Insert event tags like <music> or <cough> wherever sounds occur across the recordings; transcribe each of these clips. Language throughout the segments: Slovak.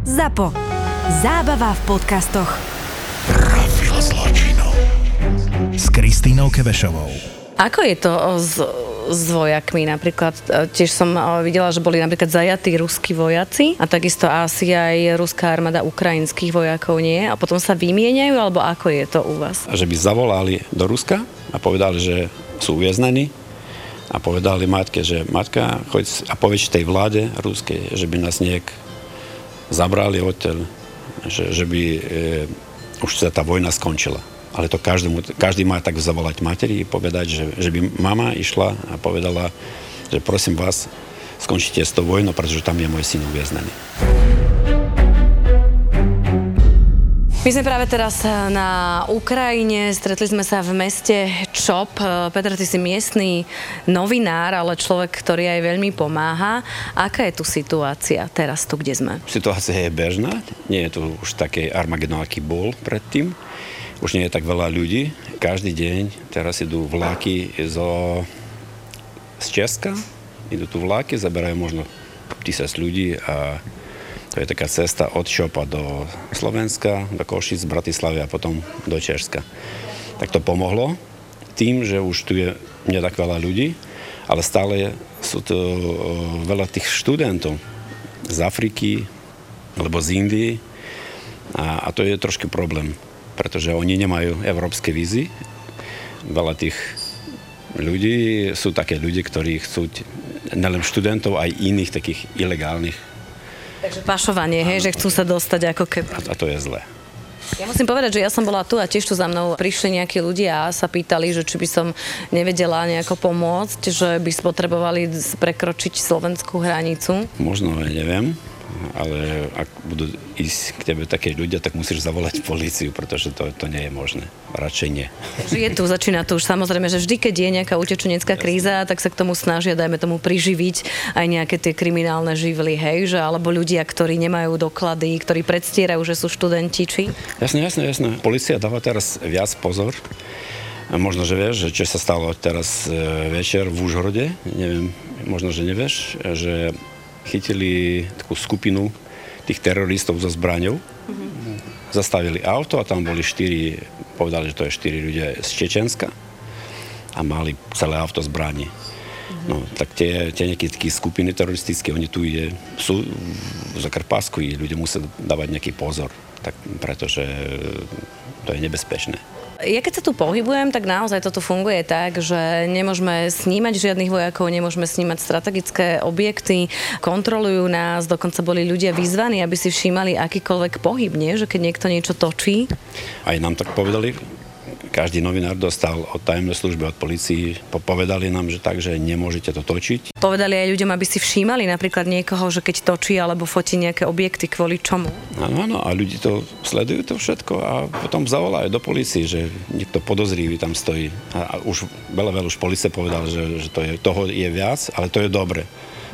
ZAPO. Zábava v podcastoch. Profil zločinov. S Kristínou Kevešovou. Ako je to s, s vojakmi napríklad? E, Tiež som e, videla, že boli napríklad zajatí ruskí vojaci a takisto asi aj ruská armáda ukrajinských vojakov nie. A potom sa vymieňajú, alebo ako je to u vás? že by zavolali do Ruska a povedali, že sú uväznení a povedali matke, že matka, choď a povedz tej vláde ruskej, že by nás niek zabrali odtiaľ, že, že by e, už sa tá vojna skončila. Ale to každému, každý má tak zavolať materi a povedať, že, že by mama išla a povedala, že prosím vás, skončite s tou vojnou, pretože tam je môj syn uväznený. My sme práve teraz na Ukrajine, stretli sme sa v meste Čop. Peter, ty si miestný novinár, ale človek, ktorý aj veľmi pomáha. Aká je tu situácia teraz tu, kde sme? Situácia je bežná, nie je tu už taký Armagedon, aký bol predtým. Už nie je tak veľa ľudí. Každý deň teraz idú vlaky zo, z Česka, idú tu vlaky, zaberajú možno tisíc ľudí a to je taká cesta od Šopa do Slovenska, do Košic, Bratislavy a potom do Česka. Tak to pomohlo tým, že už tu je nie tak veľa ľudí, ale stále sú to veľa tých študentov z Afriky alebo z Indii a, a to je trošku problém, pretože oni nemajú európske vízy. Veľa tých ľudí sú také ľudí, ktorí chcú nelen študentov, aj iných takých ilegálnych Takže pašovanie, hej, že chcú sa dostať ako keby. a to je zlé. Ja musím povedať, že ja som bola tu a tiež tu za mnou prišli nejakí ľudia a sa pýtali, že či by som nevedela nejako pomôcť, že by potrebovali prekročiť slovenskú hranicu. Možno, ja neviem, ale ak budú ísť k tebe také ľudia, tak musíš zavolať políciu, pretože to, to nie je možné. Radšej nie. Je tu, začína tu už samozrejme, že vždy, keď je nejaká utečenecká kríza, tak sa k tomu snažia, dajme tomu, priživiť aj nejaké tie kriminálne živly, hej, že alebo ľudia, ktorí nemajú doklady, ktorí predstierajú, že sú študenti, či? Jasne, jasne, jasne. Polícia dáva teraz viac pozor. A možno, že vieš, že čo sa stalo teraz e, večer v Úžhorode, neviem, možno, že nevieš, že chytili takú skupinu tých teroristov so zbraňou. Mm-hmm. Zastavili auto a tam boli štyri, povedali, že to je štyri ľudia z Čečenska a mali celé auto zbraní. Mm-hmm. No, tak tie, tie nejaké také skupiny teroristické, oni tu je, sú v Zakarpásku i ľudia musia dávať nejaký pozor, tak, pretože to je nebezpečné. Ja keď sa tu pohybujem, tak naozaj toto funguje tak, že nemôžeme snímať žiadnych vojakov, nemôžeme snímať strategické objekty, kontrolujú nás, dokonca boli ľudia vyzvaní, aby si všímali akýkoľvek pohyb, nie? že keď niekto niečo točí. Aj nám tak povedali, každý novinár dostal od tajomnej služby, od policii, povedali nám, že tak, že nemôžete to točiť. Povedali aj ľuďom, aby si všímali napríklad niekoho, že keď točí alebo fotí nejaké objekty, kvôli čomu. Áno, áno, a ľudí to sledujú to všetko a potom zavolajú do policii, že niekto podozrivý tam stojí. A, a už veľa, veľa už policie povedal, že, že to je, toho je viac, ale to je dobre.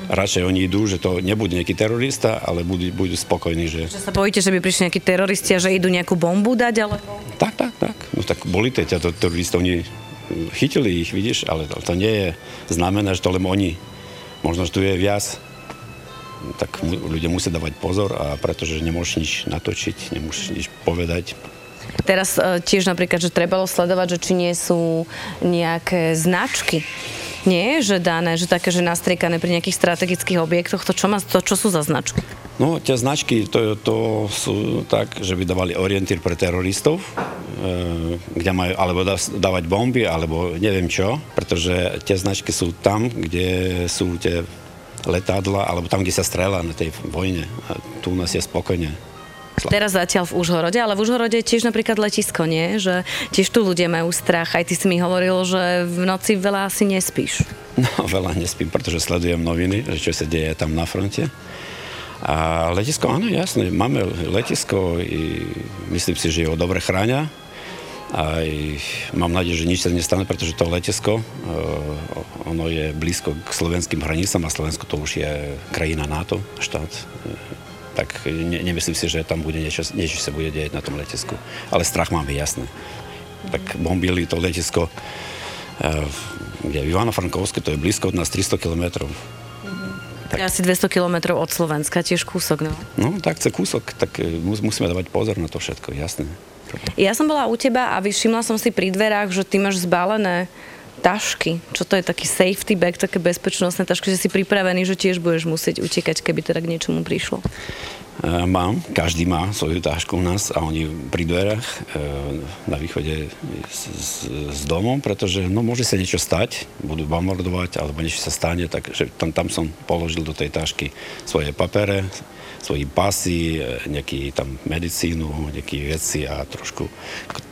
Radšej oni idú, že to nebude nejaký terorista, ale budú, budú spokojní, že... Že sa bojíte, že by prišli nejakí teroristi a že idú nejakú bombu dať, alebo... Tak, tak, tak. Tak boli tie teroristi, oni chytili ich, vidíš, ale to, to nie je znamená, že to len oni. Možno, že tu je viac. Tak ľudia musia dávať pozor a pretože nemôžeš nič natočiť, nemôžeš nič povedať. Teraz e, tiež napríklad, že trebalo sledovať, že či nie sú nejaké značky nie že dané, že také, že nastriekané pri nejakých strategických objektoch, to čo, má, to čo sú za značky? No, tie značky, to, to sú tak, že by dávali orientír pre teroristov, kde majú alebo dávať bomby, alebo neviem čo, pretože tie značky sú tam, kde sú tie letadla, alebo tam, kde sa strela na tej vojne. A tu u nás je spokojne. Teraz zatiaľ v Užhorode, ale v Užhorode tiež napríklad letisko, nie? Že tiež tu ľudia majú strach. Aj ty si mi hovoril, že v noci veľa asi nespíš. <laughs> No, veľa nespím, pretože sledujem noviny, že čo sa deje tam na fronte. A letisko, áno, jasné, máme letisko i myslím si, že ho dobre chráňa. A mám nádej, že nič sa nestane, pretože to letisko, ono je blízko k slovenským hranicám a Slovensko to už je krajina NATO, štát tak ne, nemyslím si, že tam bude niečo, niečo sa bude deť na tom letisku. Ale strach máme jasné. Tak bombili to letisko kde v Ivano Frankovské, to je blízko od nás 300 km. Tak. Asi 200 kilometrov od Slovenska, tiež kúsok, no. No, tak chce kúsok, tak e, musíme dávať pozor na to všetko, jasné. Ja som bola u teba a vyšimla som si pri dverách, že ty máš zbalené tašky. Čo to je taký safety bag, také bezpečnostné tašky, že si pripravený, že tiež budeš musieť utekať, keby teda k niečomu prišlo? E, mám, každý má svoju tášku u nás a oni pri dverách e, na východe s, s, domom, pretože no, môže sa niečo stať, budú bombardovať alebo niečo sa stane, takže tam, tam som položil do tej tášky svoje papere, svoji pasy, e, nejaký tam medicínu, nejaké veci a trošku,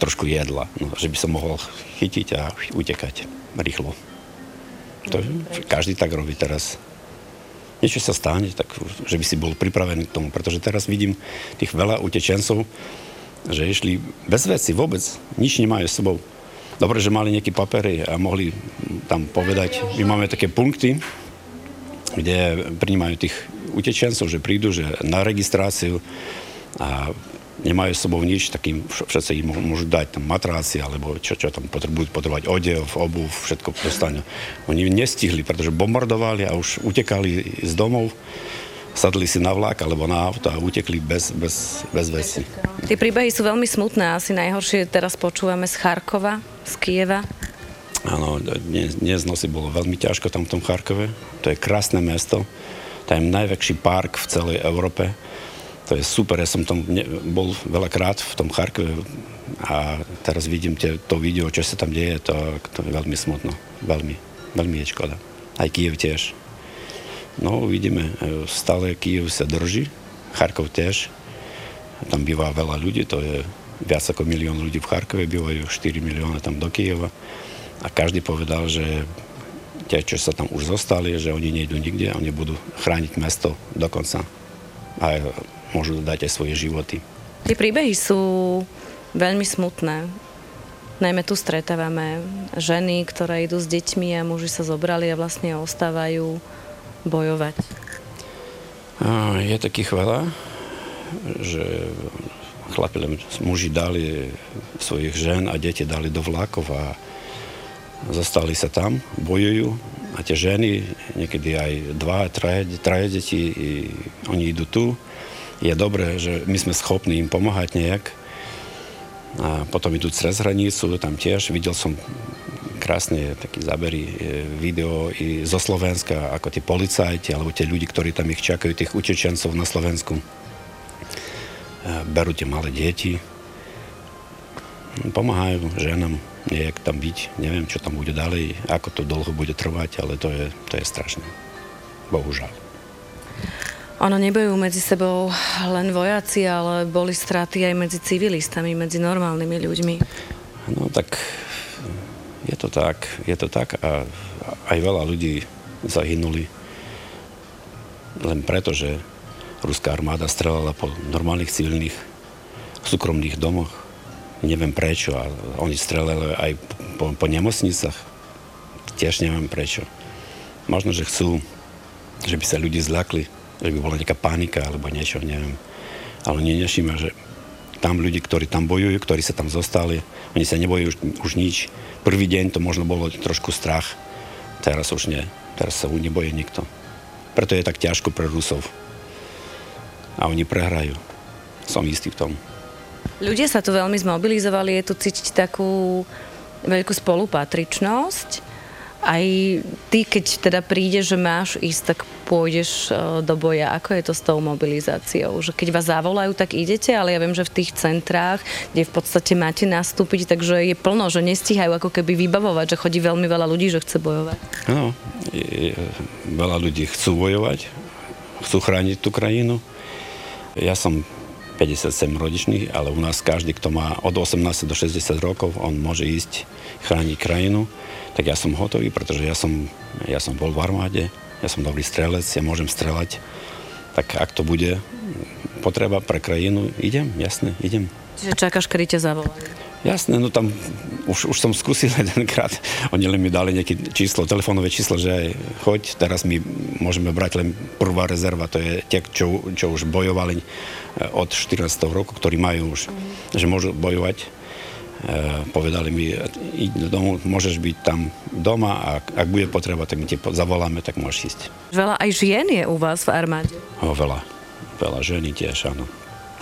trošku jedla, no, že by som mohol chytiť a utekať rýchlo. To, každý tak robí teraz niečo sa stane, tak že by si bol pripravený k tomu. Pretože teraz vidím tých veľa utečencov, že išli bez veci vôbec, nič nemajú s sebou. Dobre, že mali nejaké papery a mohli tam povedať, my máme také punkty, kde prinímajú tých utečencov, že prídu že na registráciu a nemajú s sebou nič, tak im všetci im môžu dať tam matráci, alebo čo, čo tam potrebujú potrebovať odev, obuv, všetko dostanú. Oni nestihli, pretože bombardovali a už utekali z domov, sadli si na vlak alebo na auto a utekli bez, bez, bez veci. Tie príbehy sú veľmi smutné, asi najhoršie teraz počúvame z Charkova, z Kieva. Áno, dnes, dnes noci bolo veľmi ťažko tam v tom Charkove. To je krásne mesto, tam je najväčší park v celej Európe to je super, ja som tam ne, bol veľakrát v tom Charkove a teraz vidím tie, to video, čo sa tam deje, to, to je veľmi smutno. Veľmi, veľmi je škoda. Aj Kiev tiež. No, uvidíme. Stále Kiev sa drží, Charkov tiež. Tam býva veľa ľudí, to je viac ako milión ľudí v Charkove, bývajú 4 milióny tam do Kieva. A každý povedal, že tie, čo sa tam už zostali, že oni nejdú nikde, oni budú chrániť mesto dokonca. A môžu dať aj svoje životy. Tie príbehy sú veľmi smutné. Najmä tu stretávame ženy, ktoré idú s deťmi a muži sa zobrali a vlastne ostávajú bojovať. Je takých veľa, že chlapi len muži dali svojich žen a deti dali do vlákov a zostali sa tam, bojujú a tie ženy, niekedy aj dva, traje, traje deti, oni idú tu je dobré, že my sme schopní im pomáhať nejak. A potom idú cez hranicu, tam tiež videl som krásne taký zábery, e, video i zo Slovenska, ako tie policajti alebo tie ľudí, ktorí tam ich čakajú, tých utečencov na Slovensku. E, berú tie malé deti, pomáhajú ženám nejak tam byť. Neviem, čo tam bude ďalej, ako to dlho bude trvať, ale to je, to je strašné. Bohužiaľ. Ono nebojujú medzi sebou len vojaci, ale boli straty aj medzi civilistami, medzi normálnymi ľuďmi. No tak je to tak, je to tak a aj veľa ľudí zahynuli len preto, že ruská armáda strelala po normálnych civilných súkromných domoch. Neviem prečo. A oni strelali aj po, po nemocnicách. Tiež neviem prečo. Možno, že chcú, že by sa ľudí zľakli že by bola nejaká panika alebo niečo, neviem. Ale nie nešíme, že tam ľudí, ktorí tam bojujú, ktorí sa tam zostali, oni sa nebojú už, už nič. Prvý deň to možno bolo trošku strach, teraz už nie. Teraz sa už nebojí nikto. Preto je tak ťažko pre Rusov. A oni prehrajú. Som istý v tom. Ľudia sa tu veľmi zmobilizovali, je tu cítiť takú veľkú spolupatričnosť aj ty, keď teda príde, že máš ísť, tak pôjdeš e, do boja. Ako je to s tou mobilizáciou? Že keď vás zavolajú, tak idete, ale ja viem, že v tých centrách, kde v podstate máte nastúpiť, takže je plno, že nestíhajú ako keby vybavovať, že chodí veľmi veľa ľudí, že chce bojovať. Áno, veľa ľudí chcú bojovať, chcú chrániť tú krajinu. Ja som 57 rodičných, ale u nás každý, kto má od 18 do 60 rokov, on môže ísť chrániť krajinu tak ja som hotový, pretože ja som, ja som bol v armáde, ja som dobrý strelec, ja môžem strelať. Tak ak to bude potreba pre krajinu, idem, jasne, idem. Čiže čakáš, kedy ťa zavolajú? Jasné, no tam už, už som skúsil <laughs> jedenkrát. Oni len mi dali nejaké číslo, telefónové číslo, že choď, teraz my môžeme brať len prvá rezerva, to je tie, čo, čo už bojovali eh, od 14. roku, ktorí majú už, mm. že môžu bojovať povedali mi, íď domov, môžeš byť tam doma a ak bude potreba, tak my ti zavoláme, tak môžeš ísť. Veľa aj žien je u vás v armáde. O, veľa. Veľa ženy tiež, áno.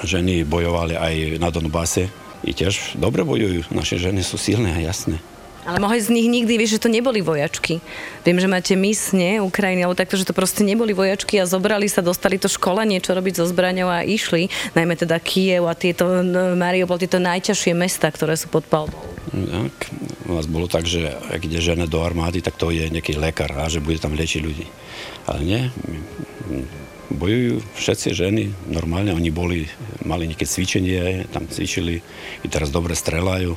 Ženy bojovali aj na Donbase i tiež dobre bojujú. Naše ženy sú silné a jasné. Ale mohli z nich nikdy, vieš, že to neboli vojačky. Viem, že máte misne Ukrajiny, alebo takto, že to proste neboli vojačky a zobrali sa, dostali to školenie, čo robiť so zbraňou a išli, najmä teda Kiev a tieto no, Mariupol, tieto najťažšie mesta, ktoré sú pod palbou. Tak, u nás bolo tak, že ak ide žena do armády, tak to je nejaký lekár a že bude tam liečiť ľudí. Ale nie, bojujú všetci ženy, normálne oni boli, mali nejaké cvičenie, tam cvičili i teraz dobre strelajú.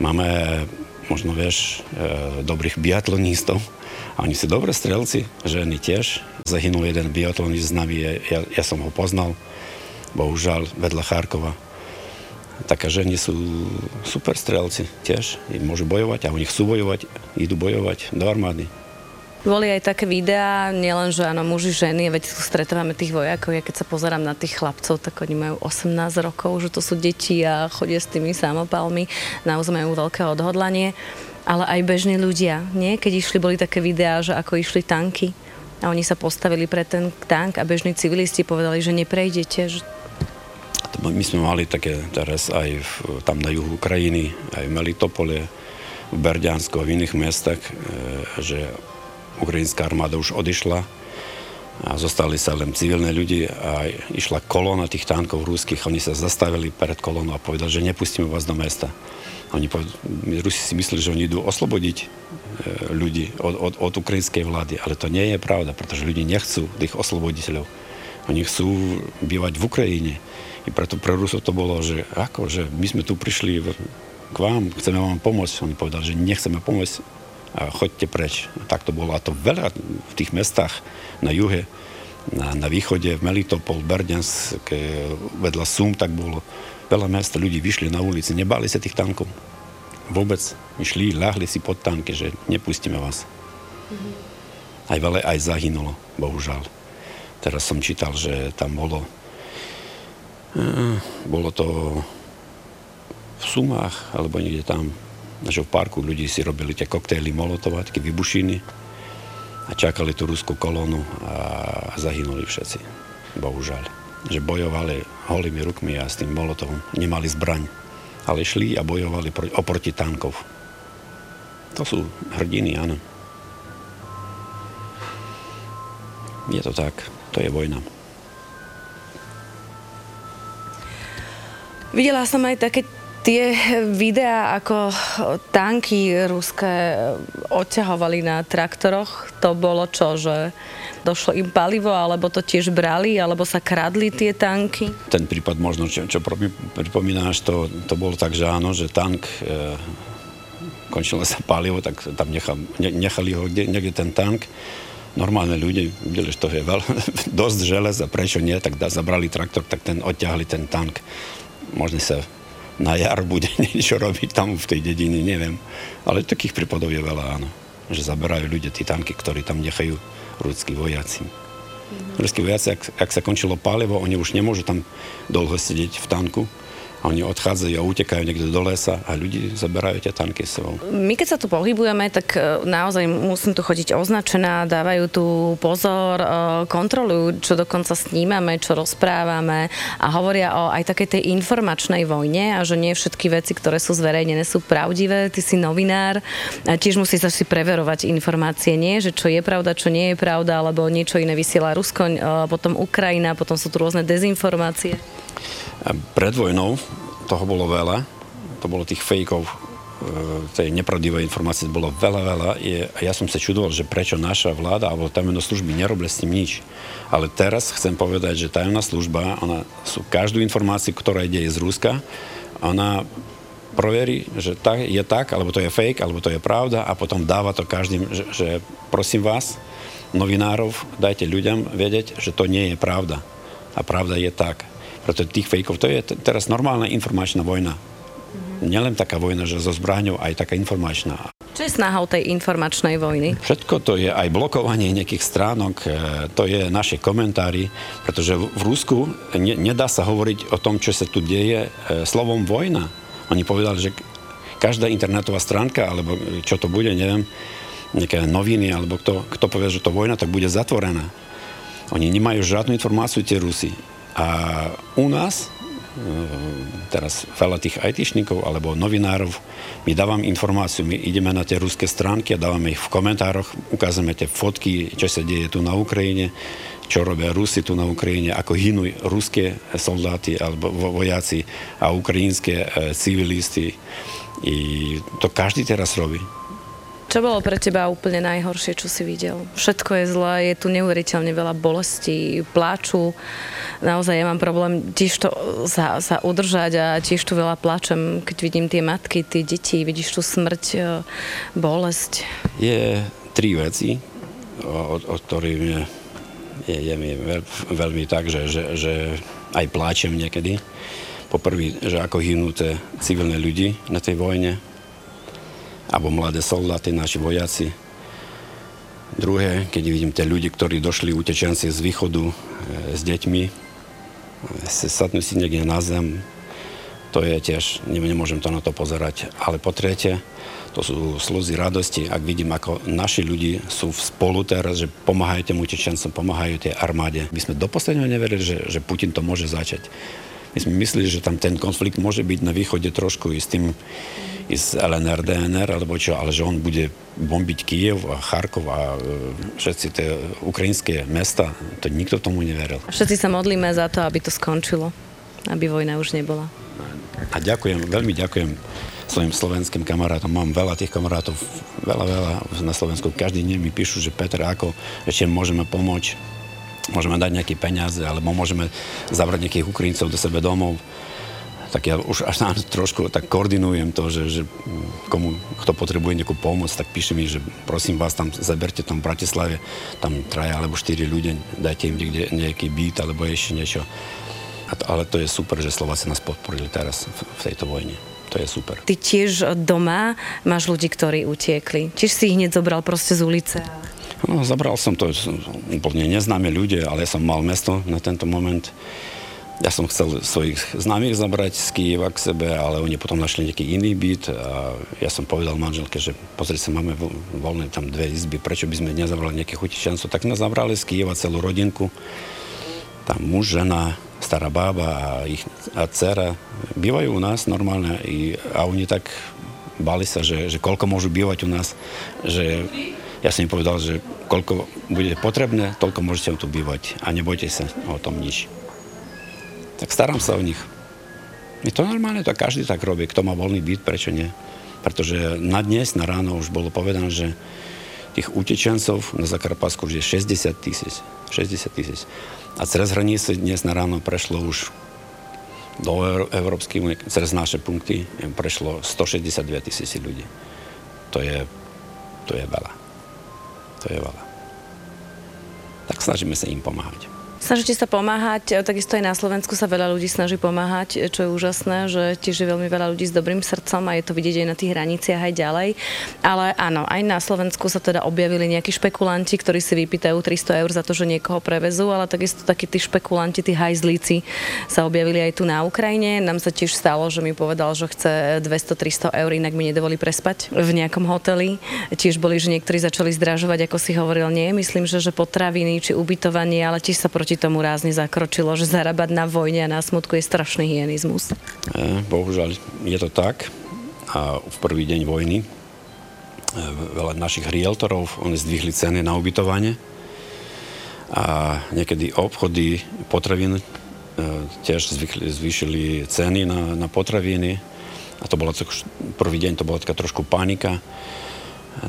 Máme možno vieš, e, dobrých biatlonistov. A oni sú dobré strelci, ženy tiež. Zahynul jeden biatlonist s nami, ja, ja som ho poznal, bohužiaľ vedľa Charkova. Také ženy sú super strelci tiež, môžu bojovať a oni chcú bojovať, idú bojovať do armády. Boli aj také videá, nielen, že áno, muži, ženy, veď stretávame tých vojakov, ja keď sa pozerám na tých chlapcov, tak oni majú 18 rokov, že to sú deti a chodia s tými samopalmi, naozaj majú veľké odhodlanie, ale aj bežní ľudia, nie? Keď išli, boli také videá, že ako išli tanky a oni sa postavili pre ten tank a bežní civilisti povedali, že neprejdete, že my sme mali také teraz aj v, tam na juhu Ukrajiny, aj v Melitopole, v Berďansku a v iných mestách, e, že ukrajinská armáda už odišla a zostali sa len civilné ľudí a išla kolóna tých tankov ruských. Oni sa zastavili pred kolónou a povedali, že nepustíme vás do mesta. Oni povedali, Rusi si mysleli, že oni idú oslobodiť e, ľudí od, od, od ukrajinskej vlády, ale to nie je pravda, pretože ľudí nechcú tých osloboditeľov. Oni chcú bývať v Ukrajine. I preto pre Rusov to bolo, že ako, že my sme tu prišli k vám, chceme vám pomôcť. Oni povedali, že nechceme pomôcť, choďte preč. Tak to bolo. A to veľa v tých mestách na juhe, na, na východe, v Melitopol, Berďansk, vedľa Sum, tak bolo veľa mest, ľudí vyšli na ulici, nebali sa tých tankov. Vôbec. Išli, ľahli si pod tanky, že nepustíme vás. Mm-hmm. Aj veľa aj zahynulo, bohužiaľ. Teraz som čítal, že tam bolo eh, bolo to v Sumách, alebo niekde tam že v parku ľudí si robili tie koktejly Molotova, také vybušiny a čakali tú ruskú kolónu a zahynuli všetci. Bohužiaľ. Že bojovali holými rukmi a s tým Molotovom nemali zbraň. Ale šli a bojovali oproti tankov. To sú hrdiny, áno. Je to tak. To je vojna. Videla som aj také Tie videá, ako tanky ruské odťahovali na traktoroch, to bolo čo, že došlo im palivo, alebo to tiež brali, alebo sa kradli tie tanky? Ten prípad možno, čo, čo pripomínáš, to, to bolo tak, že áno, že tank e, končilo sa palivo, tak tam nechal, ne, nechali ho kde, niekde ten tank. Normálne ľudia videli, že to je veľ, <laughs> dosť železa, prečo nie, tak da, zabrali traktor, tak ten odťahli ten tank. Možno sa na jar bude <laughs> niečo robiť tam v tej dedine, neviem. Ale takých prípadov je veľa, áno. Že zaberajú ľudia tie tanky, ktorí tam nechajú ruskí vojaci. Mm-hmm. Ruskí vojaci, ak, ak sa končilo palivo, oni už nemôžu tam dlho sedieť v tanku, a oni odchádzajú a utekajú niekde do lesa a ľudí zaberajú tie tanky s sebou. My keď sa tu pohybujeme, tak e, naozaj musím tu chodiť označená, dávajú tu pozor, e, kontrolujú, čo dokonca snímame, čo rozprávame a hovoria o aj takej tej informačnej vojne a že nie všetky veci, ktoré sú zverejnené, sú pravdivé. Ty si novinár, a tiež musíš si preverovať informácie, nie? Že čo je pravda, čo nie je pravda, alebo niečo iné vysiela Rusko, e, potom Ukrajina, potom sú tu rôzne dezinformácie. Pred vojnou toho bolo veľa, to bolo tých fejkov, e, tej nepravdivej informácie bolo veľa, veľa. Je, a ja som sa čudoval, že prečo naša vláda alebo tajomná služby nerobili s tým nič. Ale teraz chcem povedať, že tajomná služba, ona sú každú informáciu, ktorá ide z Ruska, ona proverí, že tak, je tak, alebo to je fake, alebo to je pravda a potom dáva to každým, že, že prosím vás, novinárov, dajte ľuďom vedieť, že to nie je pravda. A pravda je tak. Preto tých fejkov, to je teraz normálna informačná vojna. Mm-hmm. Nielen taká vojna, že so zbraňou, aj taká informačná. Čo je snahou tej informačnej vojny? Všetko to je aj blokovanie nejakých stránok, e, to je naše komentári, pretože v Rusku ne, nedá sa hovoriť o tom, čo sa tu deje e, slovom vojna. Oni povedali, že každá internetová stránka, alebo čo to bude, neviem, nejaké noviny, alebo kto, kto povie, že to vojna, tak bude zatvorená. Oni nemajú žiadnu informáciu, tie Rusy. A u nás teraz veľa tých ITšníkov alebo novinárov, my dávam informáciu, my ideme na tie ruské stránky a dávame ich v komentároch, ukazujeme tie fotky, čo sa deje tu na Ukrajine, čo robia Rusi tu na Ukrajine, ako hynú ruské soldáty alebo vojaci a ukrajinské e, civilisti. I to každý teraz robí. Čo bolo pre teba úplne najhoršie, čo si videl? Všetko je zlé, je tu neuveriteľne veľa bolesti, pláču. Naozaj ja mám problém tiež to sa, sa udržať a tiež tu veľa pláčem, keď vidím tie matky, tie deti, vidíš tu smrť, e, bolesť. Je tri veci, o, o ktorých je, je, je mi veľ, veľmi tak, že, že, že aj pláčem niekedy. Poprvý, že ako hynú tie civilné ľudí na tej vojne, alebo mladé soldáty, naši vojaci. Druhé, keď vidím tie ľudí, ktorí došli utečenci z východu e, s deťmi, e, sa sadnú si niekde na zem, to je tiež, nemôžem to na to pozerať. Ale po tretie, to sú slzy radosti, ak vidím, ako naši ľudí sú v spolu teraz, že pomáhajú tým utečencom, pomáhajú tej armáde. My sme do posledného neverili, že, že Putin to môže začať. My sme mysleli, že tam ten konflikt môže byť na východe trošku i s tým z LNR, DNR alebo čo, ale že on bude bombiť Kiev a Charkov a e, všetci tie ukrajinské mesta, to nikto tomu neveril. Všetci sa modlíme za to, aby to skončilo, aby vojna už nebola. A ďakujem, veľmi ďakujem svojim slovenským kamarátom. Mám veľa tých kamarátov, veľa, veľa na Slovensku. Každý deň mi píšu, že Peter, ako ešte môžeme pomôcť, môžeme dať nejaké peniaze, alebo môžeme zavrať nejakých Ukrajincov do sebe domov tak ja už až tam trošku tak koordinujem to, že, že komu, kto potrebuje nejakú pomoc, tak píše mi, že prosím vás tam zaberte tam v Bratislave, tam traja alebo štyri ľudia, dajte im niekde nejaký byt alebo ešte niečo. Ale to je super, že Slováci nás podporili teraz v, v tejto vojne. To je super. Ty tiež doma máš ľudí, ktorí utiekli. Tiež si ich hneď zobral proste z ulice. No, zabral som to úplne neznáme ľudia, ale ja som mal mesto na tento moment. Ja som chcel svojich známych zabrať z Kieva k sebe, ale oni potom našli nejaký iný byt a ja som povedal manželke, že pozri sa, máme voľné tam dve izby, prečo by sme nezabrali nejakých utečencov. Tak sme zabrali z Kieva celú rodinku. Tam muž, žena, stará bába a ich a dcera bývajú u nás normálne i, a oni tak bali sa, že, že koľko môžu bývať u nás, že ja som im povedal, že koľko bude potrebné, toľko môžete tu bývať a nebojte sa o tom nič tak starám sa o nich. Je to normálne, to každý tak robí. Kto má voľný byt, prečo nie? Pretože na dnes, na ráno už bolo povedané, že tých utečencov na Zakarpasku už je 60 tisíc. 60 tisíc. A cez hranice dnes na ráno prešlo už do Európskej cez naše punkty prešlo 162 tisíc ľudí. To je, to je veľa. To je veľa. Tak snažíme sa im pomáhať. Snažíte sa pomáhať, takisto aj na Slovensku sa veľa ľudí snaží pomáhať, čo je úžasné, že tiež je veľmi veľa ľudí s dobrým srdcom a je to vidieť aj na tých hraniciach aj ďalej. Ale áno, aj na Slovensku sa teda objavili nejakí špekulanti, ktorí si vypýtajú 300 eur za to, že niekoho prevezú, ale takisto takí tí špekulanti, tí hajzlíci sa objavili aj tu na Ukrajine. Nám sa tiež stalo, že mi povedal, že chce 200-300 eur, inak mi nedovolí prespať v nejakom hoteli. Tiež boli, že niektorí začali zdražovať, ako si hovoril, nie, myslím, že, že potraviny či ubytovanie, ale tiež sa proti proti tomu rázne zakročilo, že zarábať na vojne a na smutku je strašný hyenizmus. E, bohužiaľ je to tak. A v prvý deň vojny e, veľa našich rieltorov, oni zdvihli ceny na ubytovanie a niekedy obchody potravín e, tiež zvýšili ceny na, na potraviny a to bolo prvý deň to bola taká trošku panika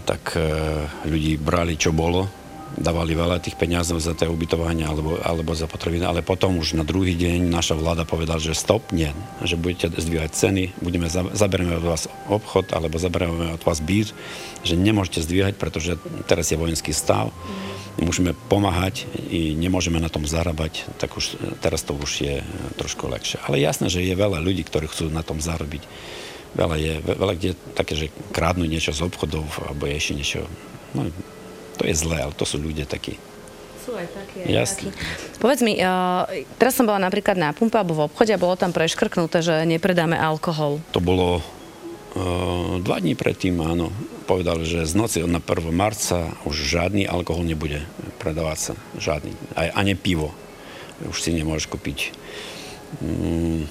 tak ľudí brali čo bolo dávali veľa tých peniazov za tie ubytovanie alebo, alebo za potraviny, ale potom už na druhý deň naša vláda povedala, že stop, nie, že budete zdvíhať ceny, budeme, zaberieme od vás obchod alebo zaberieme od vás byt, že nemôžete zdvíhať, pretože teraz je vojenský stav, musíme pomáhať i nemôžeme na tom zarábať, tak už teraz to už je trošku lepšie. Ale jasné, že je veľa ľudí, ktorí chcú na tom zarobiť. Veľa je, veľa kde také, že krádnu niečo z obchodov alebo ešte niečo. No, to je zlé, ale to sú ľudia takí. Sú aj takí, Jasne. Povedz mi, uh, teraz som bola napríklad na pumpe alebo v obchode a bolo tam preškrknuté, že nepredáme alkohol. To bolo uh, dva dní predtým, áno. Povedali, že z noci na 1. marca už žiadny alkohol nebude predávať sa. Žiadny. Aj, ani pivo. Už si nemôžeš kúpiť. Mm,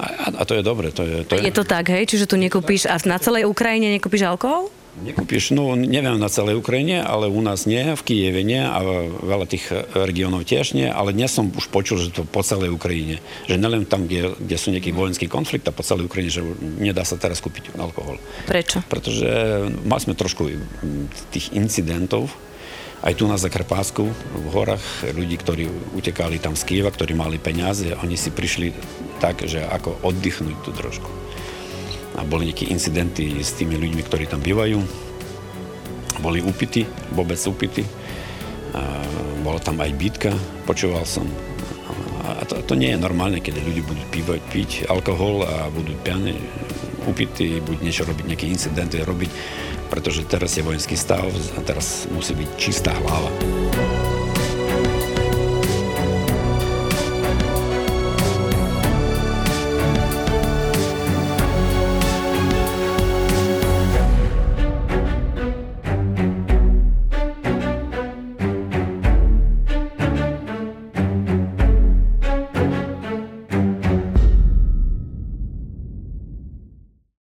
a, a to je dobre. To je, to Je to tak, hej? Čiže tu nekúpiš a na celej Ukrajine nekúpiš alkohol? Nekúpiš, no neviem na celej Ukrajine, ale u nás nie, v Kieve nie a veľa tých regiónov tiež nie, ale dnes som už počul, že to po celej Ukrajine. Že nielen tam, kde, kde sú nejaký vojenský konflikt a po celej Ukrajine, že nedá sa teraz kúpiť alkohol. Prečo? Pretože mali sme trošku tých incidentov, aj tu na Zakarpásku, v horách, ľudí, ktorí utekali tam z Kieva, ktorí mali peniaze, oni si prišli tak, že ako oddychnúť tu trošku a boli nejaké incidenty s tými ľuďmi, ktorí tam bývajú. Boli upity, vôbec upity. A bola tam aj bitka, počúval som. A to, to nie je normálne, keď ľudí budú pívať, piť alkohol a budú pianí, upity, buď niečo robiť, nejaké incidenty robiť, pretože teraz je vojenský stav a teraz musí byť čistá hlava.